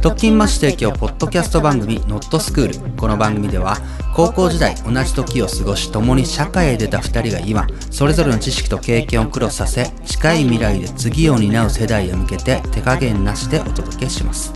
特勤マッシュ提供ポッドキャスト番組ノットスクール。この番組では高校時代同じ時を過ごし共に社会へ出た2人が今それぞれの知識と経験をクロスさせ近い未来で次を担う世代へ向けて手加減なしでお届けします。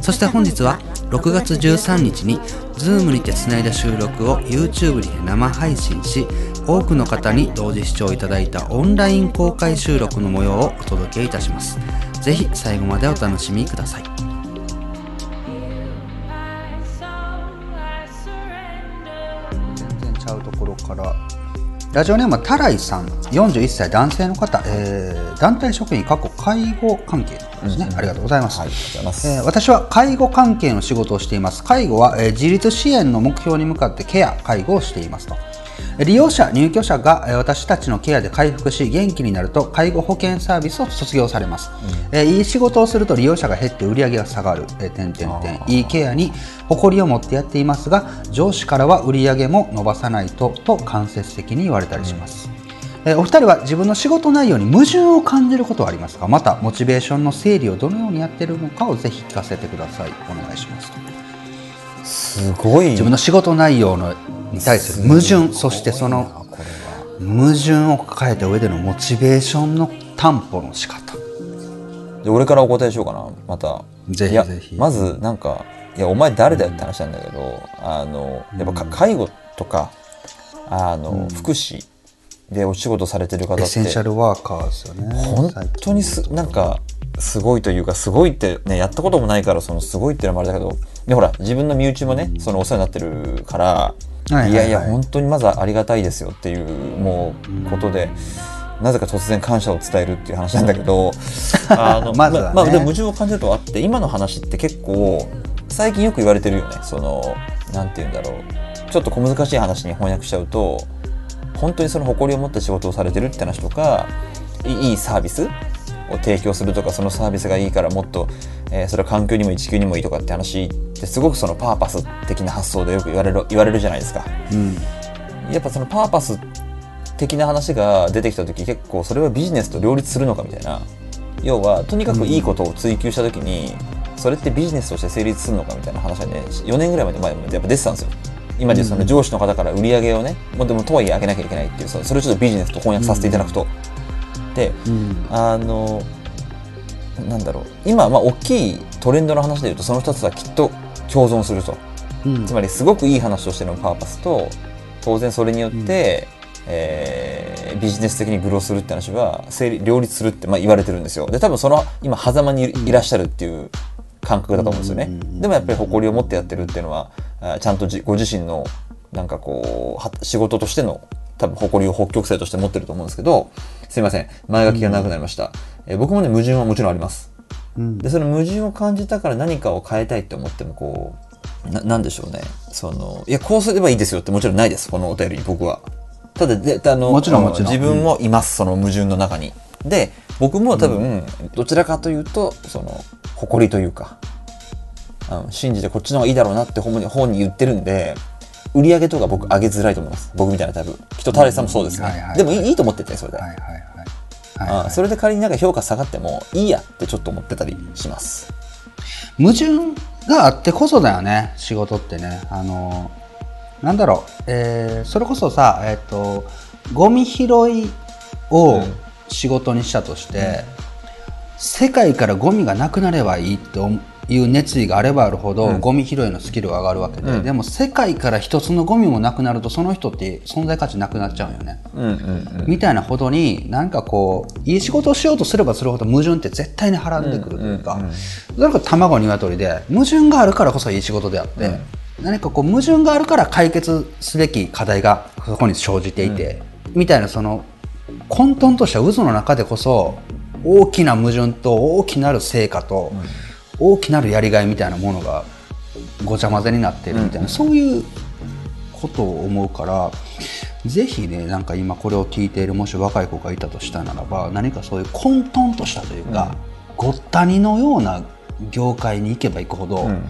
そして本日は6月13日に Zoom にてつないだ収録を YouTube にて生配信し多くの方に同時視聴いただいたオンライン公開収録の模様をお届けいたします。ぜひ最後までお楽しみください。ゃうところから。ラジオネームはタライさん。41歳男性の方、えー、団体職員過去介護関係ですね、うん、ありがとうございます、はい、えー、私は介護関係の仕事をしています。介護は、えー、自立支援の目標に向かってケア介護をしていますと利用者、入居者が私たちのケアで回復し元気になると介護保険サービスを卒業されます、うん、いい仕事をすると利用者が減って売り上げが下がる、え点々点いいケアに誇りを持ってやっていますが上司からは売り上げも伸ばさないとと間接的に言われたりします、うん、お二人は自分の仕事内容に矛盾を感じることはありますか？またモチベーションの整理をどのようにやっているのかをぜひ聞かせてください。お願いしますすごい。自分の仕事内容のに対する矛盾そしてその矛盾を抱えた上でのモチベーションの担保の仕方。で俺からお答えしようかな。また。ぜひぜひ。まずなんかいやお前誰だよって話なんだけどあのやっぱ介護とかあの、うん、福祉でお仕事されてる方ってエッセンシャルワーカーですよね本当にすなんかすごいというかすごいってねやったこともないからそのすごいっていうのもあれだけどでほら自分の身内もねそのお世話になってるからいやいや本当にまずありがたいですよっていうもうことで。なぜか突然感謝を伝えるっていう話なんだけど あのまず、ね、まあ、でも矛盾を感じるとあって今の話って結構最近よく言われてるよね。そのなんて言うんだろう。ちょっと小難しい話に翻訳しちゃうと本当にその誇りを持って仕事をされてるって話とかいいサービスを提供するとかそのサービスがいいからもっと、えー、それは環境にも地球にもいいとかって話ってすごくそのパーパス的な発想でよく言われる言われるじゃないですか。うん、やっぱそのパーパス的な話が出てきた時結構それはビジネスと両立するのかみたいな要はとにかくいいことを追求した時に、それってビジネスとして成立するのかみたいな話はね4年ぐらいまで前までやっぱ出てたんですよ。今でその上司の方から売り上げをね、もうでもとはいえ上げなきゃいけないっていうそれをちょっとビジネスと翻訳させていただくと、で、うん、あのなんだろう。今まあ大きいトレンドの話でいうとその2つはきっと共存すると、うん、つまりすごくいい話としてのパーパスと当然それによって、うん、えー、ビジネス的にグローするって話は両立するってまあ言われてるんですよ。で多分その今狭間にいらっしゃるっていう感覚だと思うんですよね、でもやっぱり誇りを持ってやってるっていうのはちゃんとご自身のなんかこう仕事としての多分誇りを北極星として持ってると思うんですけどすいません。前書きがなくなりました、えー、僕もね矛盾はもちろんあります、うん、でその矛盾を感じたから何かを変えたいって思ってもこうななんでしょうね。そのいやこうすればいいですよってもちろんないです。このお便りに僕は。ただであのもちろんもちろん。自分もいます、その矛盾の中に。で僕も多分、どちらかというとその誇りというか、うん、信じてこっちの方がいいだろうなって本に本に言ってるんで売り上げとか僕上げづらいと思います。僕みたいなタイプ。きっとタレさんもそうですね、でもいいと思っててそれで、はいはいはい。あそれで仮になんか評価下がってもいいやってちょっと思ってたりします。矛盾があってこそだよね仕事ってね。あのなんだろう、えー、それこそさえっ、ー、とゴミ拾いを仕事にしたとして、うん、世界からゴミがなくなればいいっていう熱意があればあるほど、うん、ゴミ拾いのスキルが上がるわけで、うん、でも世界から一つのゴミもなくなるとその人って存在価値なくなっちゃうよね、うんうんうん、みたいなほどになんかこういい仕事をしようとすればするほど矛盾って絶対にはらんでくるというか、うんうんうん、なんか卵鶏で矛盾があるからこそいい仕事であって、何かこう矛盾があるから解決すべき課題がそこに生じていて、みたいなその混沌とした渦の中でこそ大きな矛盾と大きなる成果と、大きなるやりがいみたいなものがごちゃ混ぜになってるみたいな、うん、そういうことを思うからぜひねなんか今これを聞いているもし若い子がいたとしたならば何かそういう混沌としたというか、うん、ごったにのような業界に行けば行くほど、うん、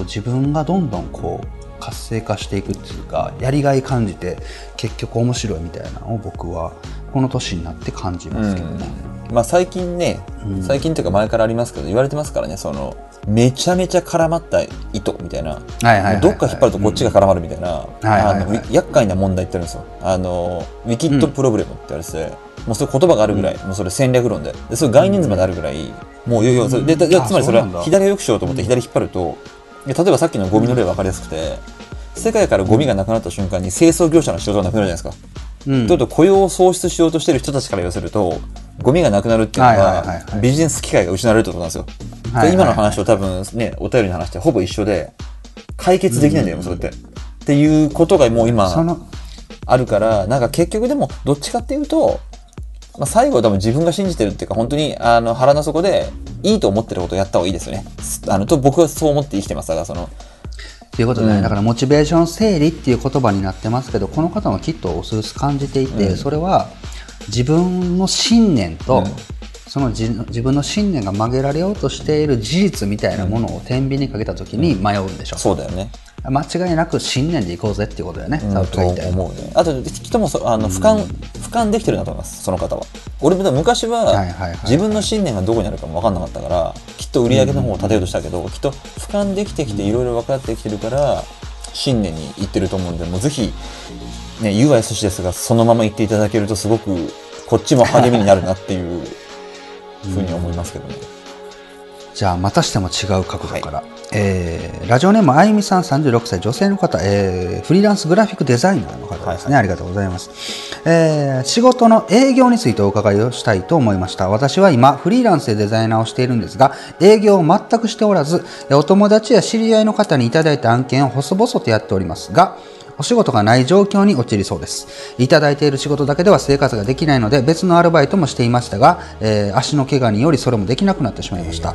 自分がどんどんこう活性化していくっていうかやりがい感じて結局面白いみたいなのを僕はこの年になって感じますけどね。まあ最近ね、うん。最近というか前からありますけど言われてますからねそのめちゃめちゃ絡まった糸みたいな、どっか引っ張るとこっちが絡まるみたいな、あの厄介な問題ってあるんですよ。あのウィキッドプロブレムって言われてて、もうそういう言葉があるぐらい、もうそれ戦略論で。でそういう概念図まであるぐらい、もういよいよそれでつまりそれは左を良くしようと思って左引っ張ると、で例えばさっきのゴミの例分かりやすくて、世界からゴミがなくなった瞬間に清掃業者の仕事がなくなるじゃないですか。うん。ということ雇用を創出しようとしている人たちから言わせるとゴミがなくなるっていうのは,、ビジネス機会が失われるってことなんですよ。で今の話と多分ねお便りの話ってほぼ一緒で解決できないんだよ、それって。っていうことがもう今あるからなんか結局でもどっちかっていうと、まあ、最後は多分自分が信じてるっていうか本当にあの腹の底でいいと思ってることをやった方がいいですよね。あのと僕はそう思って生きてますだからそのということで、だからモチベーション整理っていう言葉になってますけどこの方もきっとおすす感じていて、それは自分の信念と、うん。その自自分の信念が曲げられようとしている事実みたいなものを天秤にかけた時に迷うんでしょ、そうだよね。間違いなく信念でいこうぜっていうことだよね、サウトが言いたいのは。と思うね。あと、人もそあの俯瞰、俯瞰できてるなと思います、その方は。俺も昔は自分の信念がどこにあるかも分かんなかったから、きっと売り上げの方を立てようとしたけど、きっと俯瞰できてきていろいろ分かってきてるから、信念にいってると思うんで、もうぜひ、ね、言うはやすしですが、そのまま言っていただけるとすごく、こっちも励みになるなっていうふうに思いますけどね。じゃあまたしても違う角度から、えーラジオネームあゆみさん36歳女性の方、えーフリーランスグラフィックデザイナーの方ですね、ありがとうございます、えー仕事の営業についてお伺いをしたいと思いました。私は今フリーランスでデザイナーをしているんですが営業を全くしておらずお友達や知り合いの方にいただいた案件を細々とやっておりますがお仕事がない状況に陥りそうです。いただいている仕事だけでは生活ができないので別のアルバイトもしていましたが、えー足の怪我によりそれもできなくなってしまいました。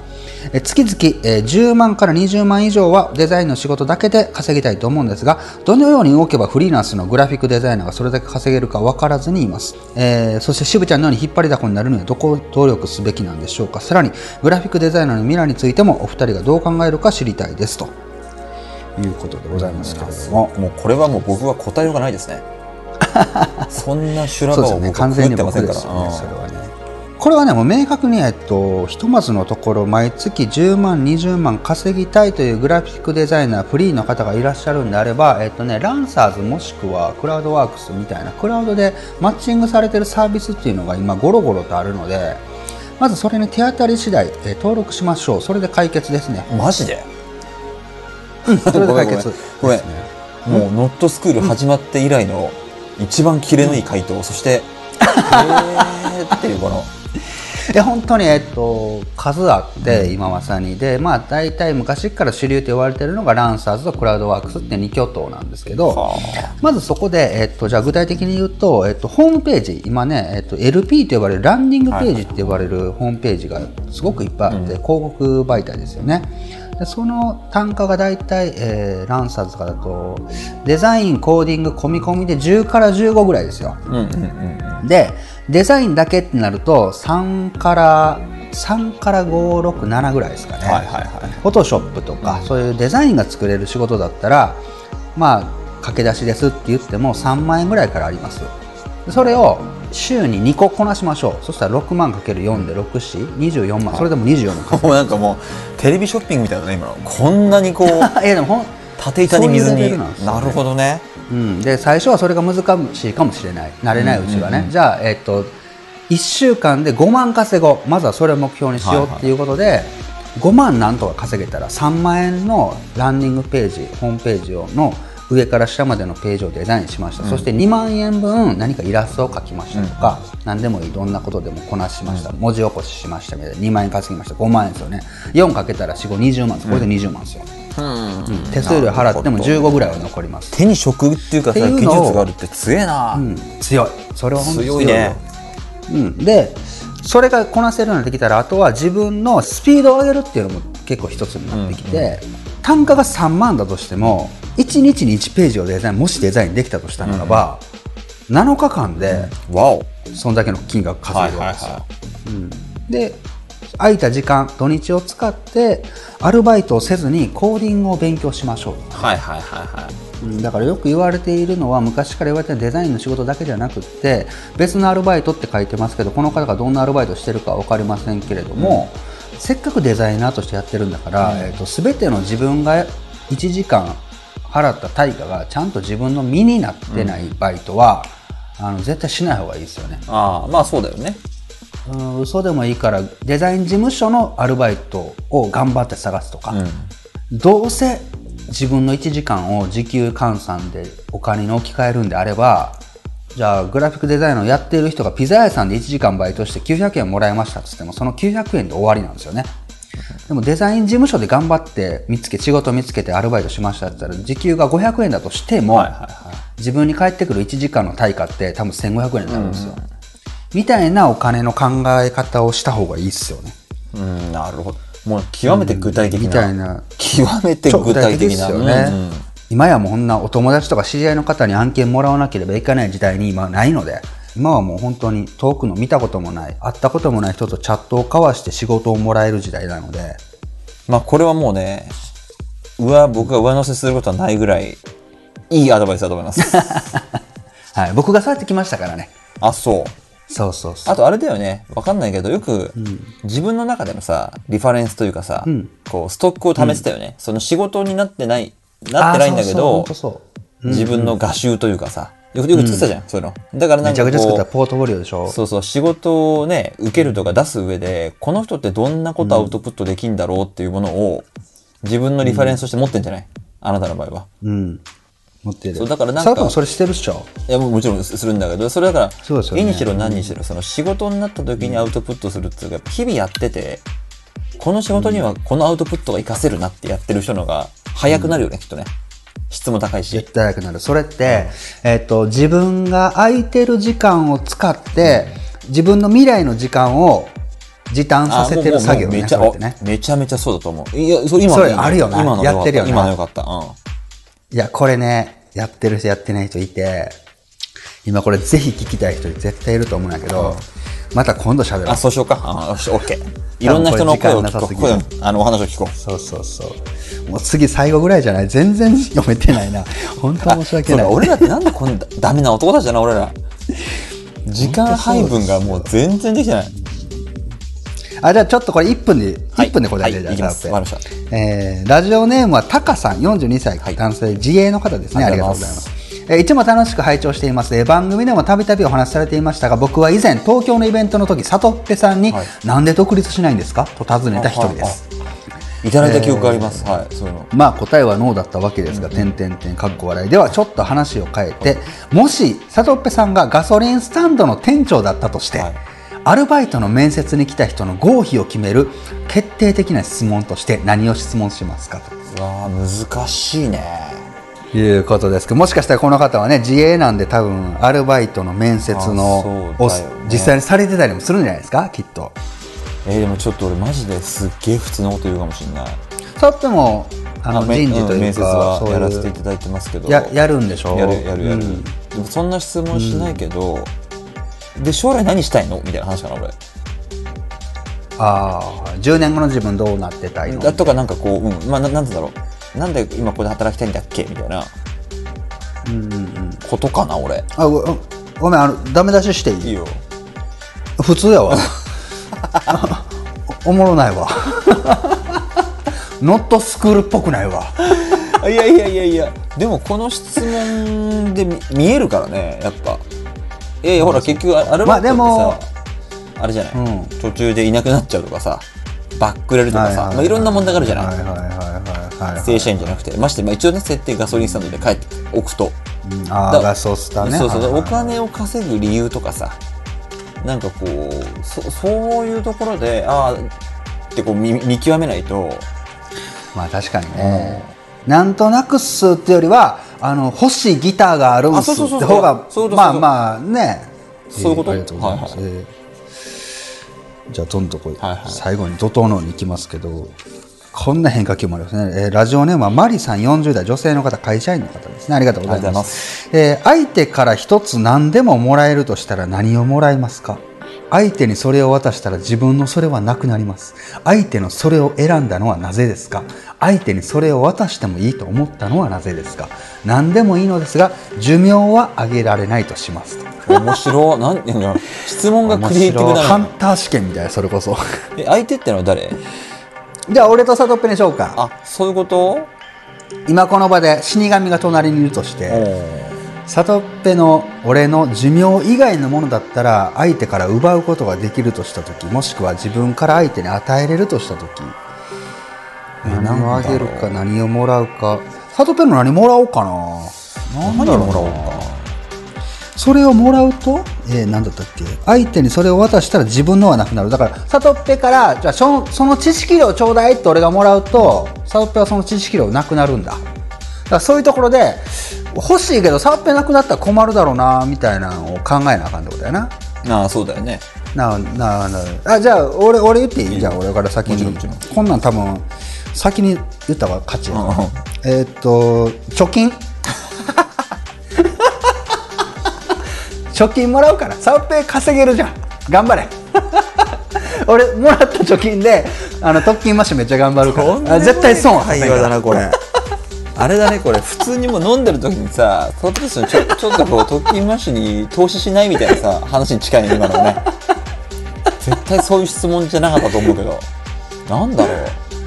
えー月々、えー10万から20万以上はデザインの仕事だけで稼ぎたいと思うんですが、どのように動けばフリーランスのグラフィックデザイナーがそれだけ稼げるか分からずにいます。えーそして渋ちゃんのように引っ張りだこになるにはどこを努力すべきなんでしょうか。さらに、グラフィックデザイナーの未来についてもお二人がどう考えるか知りたいですと。いうことでございますけれども。もうこれはもう僕は答えようがないですね。そんな修羅場を僕は完全に食ってませんから。僕ですよね、うんそれはね。これはね、もう明確に、えっと、ひとまずのところ、毎月10万、20万稼ぎたいというグラフィックデザイナー、フリーの方がいらっしゃるんであれば、えっとね、ランサーズもしくはクラウドワークスみたいな、クラウドでマッチングされてるサービスっていうのが今、ゴロゴロとあるので、まずそれに手当たり次第、えー登録しましょう。それで解決ですね。マジで？それで解決です、ね。ごめん。もうノットスクール始まって以来の一番キレのいい回答、そして、へーっていうこの、いや本当に、えっと、数あって、今まさに。で、まあ、大体昔から主流と言われているのがランサーズとクラウドワークスって2巨頭なんですけど、はまずそこで、えっと、じゃあ具体的に言うと、えっと、ホームページ今ね、えっと、LP と呼ばれるランディングページって呼ばれるホームページがすごくいっぱいあって、広告媒体ですよね。でその単価が大体、えーランサーズとかだとデザインコーディング込み込みで10から15ぐらいですよ。うんうんうん。でデザインだけってなると3から3から567ぐらいですかね、はいはいはい。フォトショップとか、そういうデザインが作れる仕事だったらまあ駆け出しですって言っても3万円ぐらいからありますでそれを週に2個こなしましょう。そしたら6万かける4で64万。それでも24万かもうなんかもう、テレビショッピングみたいだね、今の。こんなにこう、いやでもほん、縦板に水に。ルなるほどね。うん、で最初はそれが難しいかもしれない。慣れないうちはね、じゃあ、えっと1週間で5万稼ごう。まずはそれを目標にしようっていうことで、5万なんとか稼げたら3万円のランディングページホームページをの上から下までのページをデザインしました、そして2万円分何かイラストを描きましたとか、何でもいいどんなことでもこなしました、文字起こししましたみたいな。2万円稼ぎました。5万円ですよね。4かけたら4520万です。これで20万ですよ、うん。手数料払っても15ぐらいは残ります。手に職っていうかさ、技術があるって強えな。うん。強い。それは本当に強いね。うん、でそれがこなせるようになってきたらあとは自分のスピードを上げるっていうのも結構一つになってきて、単価が3万だとしても1日に1ページをデザインもしデザインできたとしたならば、7日間でわお。そんだけの金額稼げるわけですよ。で空いた時間土日を使ってアルバイトをせずにコーディングを勉強しましょう。はいはいはいはい。うんだからよく言われているのは昔から言われてるデザインの仕事だけじゃなくって別のアルバイトって書いてますけどこの方がどんなアルバイトしてるかは分かりませんけれども、せっかくデザイナーとしてやってるんだから、えー、と全ての自分が1時間払った対価がちゃんと自分の身になってないバイトは、あの絶対しない方がいいですよね。ああまあそうだよね。うん嘘でもいいからデザイン事務所のアルバイトを頑張って探すとか、どうせ自分の1時間を時給換算でお金に置き換えるんであればじゃあグラフィックデザインをやっている人がピザ屋さんで1時間バイトして900円もらいましたっつってもその900円で終わりなんですよね。でもデザイン事務所で頑張って見つけ仕事見つけてアルバイトしましたって言ったら時給が500円だとしても、はいはいは自分に返ってくる1時間の対価って多分1500円になるんですよ、みたいなお金の考え方をした方がいいですよね。うんなるほど。もう極めて具体的な、みたいな。極めて超具体的な。ですよね、うんうん今やもうこんなお友達とか知り合いの方に案件もらわなければいけない時代に今はないので今はもう本当に遠くの見たこともない会ったこともない人とチャットを交わして仕事をもらえる時代なので。まあこれはもうね上僕が上乗せすることはないぐらいいいアドバイスだと思います。はい、僕がそうやってきましたからね。あそう。そうそうそう。あとあれだよね。わかんないけどよく自分の中でのさリファレンスというかさ、ん。こうストックを試してたよね、その仕事になってないなってないんだけど自分の画集というかさよくよく作ってたじゃん、そういうの。だからなんめちゃくちゃ作ったポートフォリオでしょ。そうそう仕事をね受けるとか出す上でこの人ってどんなことアウトプットできんだろうっていうものを自分のリファレンスとして持ってんじゃない、あなたの場合は。うん。持ってる。そうだからなんかそれしてるっしょ？いやもちろんするんだけどそれだからそうですよね。にしろ何にしろその仕事になった時にアウトプットするっていうか日々やっててこの仕事にはこのアウトプットが活かせるなってやってる人のが早くなるよね、きっとね。質も高いし。絶対早くなる。それって、えっと自分が空いてる時間を使って自分の未来の時間を時短させてる作業ねめちゃね。めちゃめちゃそうだと思う。いやそう今のねあるよな。今のやってるよな。今のよかった。うん。いやこれねやってる人やってない人いて今これぜひ聞きたい人絶対いると思うんだけど、また今度喋ろう。あそうしようか。あよし OK いろんな人の声を聞こう。声をあのお話を聞こう。そうそうそう。もう次最後ぐらいじゃない？全然読めてないな。本当申し訳ない。俺らってなんでこんなダメな男たちだな俺ら。時間配分がもう全然できてない。あじゃあちょっとこれ1分で、はい。1分で答えてじゃあわかりましえーラジオネームはタカさん42歳、はい。男性自営の方ですね。あありりがとうございますえーいつも楽しく拝聴しています、えー番組でもたびたびお話しされていましたが僕は以前東京のイベントの時里っぺさんに、はい。なんで独立しないんですか？と尋ねた一人です。いただいた記憶があります、はいそういうの。まあ答えはノーだったわけですが、点々点かっこ笑い。ではちょっと話を変えてもし里っぺさんがガソリンスタンドの店長だったとして、はい。アルバイトの面接に来た人の合否を決める決定的な質問として何を質問しますかうわー難しいね。ということですけどもしかしたらこの方はね自営なんで多分アルバイトの面接のね。実際にされてたりもするんじゃないですか？きっと。えーでもちょっと俺マジですっげえ普通のこと言うかもしれない。とってもあのめ人事というん面接かはやらせていただいてますけど。ややるんでしょ？やるやるやる、うん。でもそんな質問しないけど、で将来何したいの？みたいな話かな俺。ああ10年後の自分どうなってたいの？だとかなんかこう、うん、まあななんてだろうなんで今ここで働きたいんだっけ？みたいな。うんうんうん。ことかな俺。あごごめんあのダメ出ししていい？いいよ。普通やわ。おおもろないわ。ノットスクールっぽくないわ。あいやいやいやいや。でもこの質問で見見えるからねやっぱ。いやいやほら結局アルバイトってさ、まあでもあれじゃない、うん。途中でいなくなっちゃうとかさバックれるとかさ、はいはいまあ、いろんな問題があるじゃない、はいはいはいはいはい正社員じゃなくて。まして、まあ、一応ね設定ガソリンスタンドで帰っておくと、うんあだあガソスタね。そうそう、はいはいお金を稼ぐ理由とかさなんかこうそそういうところでああってこう見見極めないと。まあ確かにね、なんとなくっすってよりはあの欲しいギターがあるんすって方がまあまあね。そういうこと？えーありがとうございます、はいえーじゃあどんどんこう、はいはい。最後に怒涛の方に行きますけどこんな変化球もありますね、えーラジオネームはマリさん40代女性の方会社員の方ですね。ありがとうございありがとうございまます。えー相手から一つ何でももらえるとしたら何をもらいますか？相手にそれを渡したら自分のそれはなくなります。相手のそれを選んだのはなぜですか？相手にそれを渡してもいいと思ったのはなぜですか？何でもいいのですが寿命は上げられないとしますと。面白い。な質問がクリエイティブな。のンター試験みたいなそれこそ。え相手ってのは誰？じゃあ俺とサトッペにしようか。あそういうこと？今この場で死神が隣にいるとしおてーサトッペの俺の寿命以外のものだったら相手から奪うことができるとした時もしくは自分から相手に与えれるとした時。何をあげるか何をもらうか。サトッペの何もらおうかな。何もらおうかそれをもらうと、えー、何だったっけ？相手にそれを渡したら自分のはなくなる。だからサトッペからじゃあその知識量ちょうだいって俺がもらうとサトッペはその知識量なくなるんだ。だからそういうところで欲しいけどサトッペなくなったら困るだろうなみたいなのを考えなあかんってことやな。ああそうだよね。なあなあなああじゃあ俺俺言っていい？じゃあ俺から先に。こんなん多分先に言った方が勝ちえーっと貯金？貯金もらうから。サウペイ稼げるじゃん。頑張れ。俺もらった貯金であの特勤マッシュめっちゃ頑張るから。あ絶対損。はさせん会から話だなこれ。あれだねこれ。普通にもう飲んでる時にさトップスのちょちょっとこう特勤マッシュに投資しないみたいなさ話に近いね今のね。絶対そういう質問じゃなかったと思うけど。なんだろ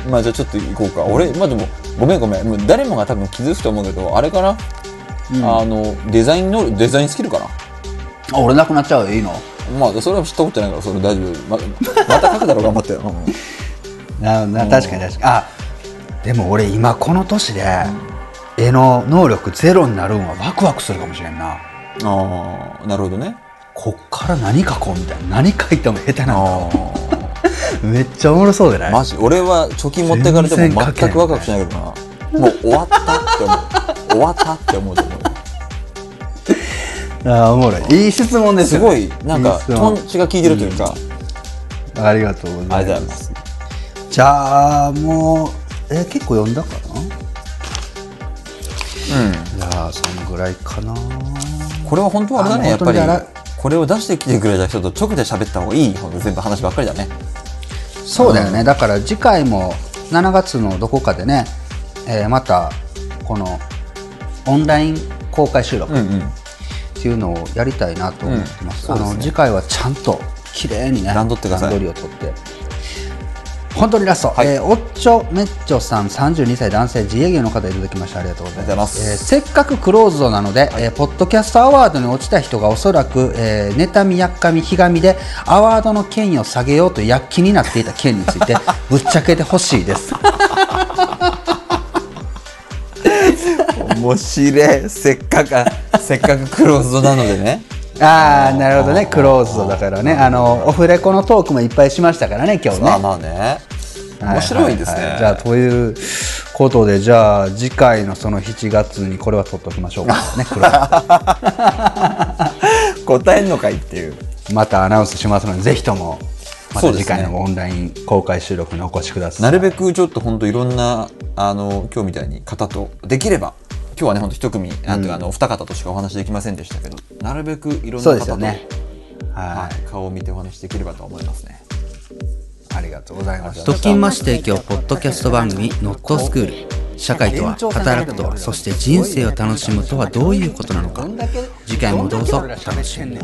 う。まあじゃあちょっと行こうか。俺まあでもごめんごめん。もう誰もが多分気づくと思うけどあれかな、あのデザインのデザインスキルかな？あ俺なくなっちゃう？よいいの？まあそれは知ったことないからそれ大丈夫。ままた書くだろう頑張って、うん。なな確かに確かに。あでも俺今この年で絵の能力ゼロになるんはワクワクするかもしれんな。ああなるほどね。こっから何書こうみたいな。何書いても下手なんだ。あ めっちゃおもろそうでない？マジ？俺は貯金持ってかれても全然書けない全くワクワクしないけどな。もう終わったって思う。終わったって思うと思うあーおもろい。いい質問ですよすごい。なんかトンチが効いてるというか、ありがとうございありがとうございまます。すじゃあもうえ結構読んだかな？うん。じゃあそんぐらいかな。これは本当はあれだねあやっぱり。これを出してきてくれた人と直で喋った方がいい全部話ばっかりだね。そうだよね、だから次回も7月のどこかでね、えーまたこのオンライン公開収録っうんうんていうのをやりたいなと思ってます,、あうんすね。の次回はちゃんと綺麗にね段取ってください。段取りを取って。本当にラスト、はい。えーおっちょめっちょさん32歳男性自営業の方いただきました。ありがとうございまますす。えーせっかくクローズドなので、えーポッドキャストアワードに落ちた人がおそらく、えー、妬みやっかみひがみでアワードの権威を下げようと躍起になっていた件について ぶっちゃけてほしいです。面白い。せっかく せっかくクローズドなのでね。ああなるほどね。クローズドだからね。あのオフレコのトークもいっぱいしましたからね今日ね。まあまあね。面白いですね、はははじゃあということでじゃあ次回のその7月にこれは取っときましょうかねクローズ 答えんのかいっていう。ドまたアナウンスしますのでぜひともまた次回のオンライン公開収録にお越しください。なるべくちょっと本当いろんなあの今日みたいに方とできれば今日はね本当一組なんていうか、あのお二方としかお話できませんでしたけどなるべくいろんな方と、ですよね。ははい、顔を見てお話できればと思いますね。いありがとうございました。特勤マッシュ提供ポッドキャスト番組「ノットスクール」社会とは働くとはそして人生を楽しむとはどういうことなのか。次回もどうぞ。お楽しみに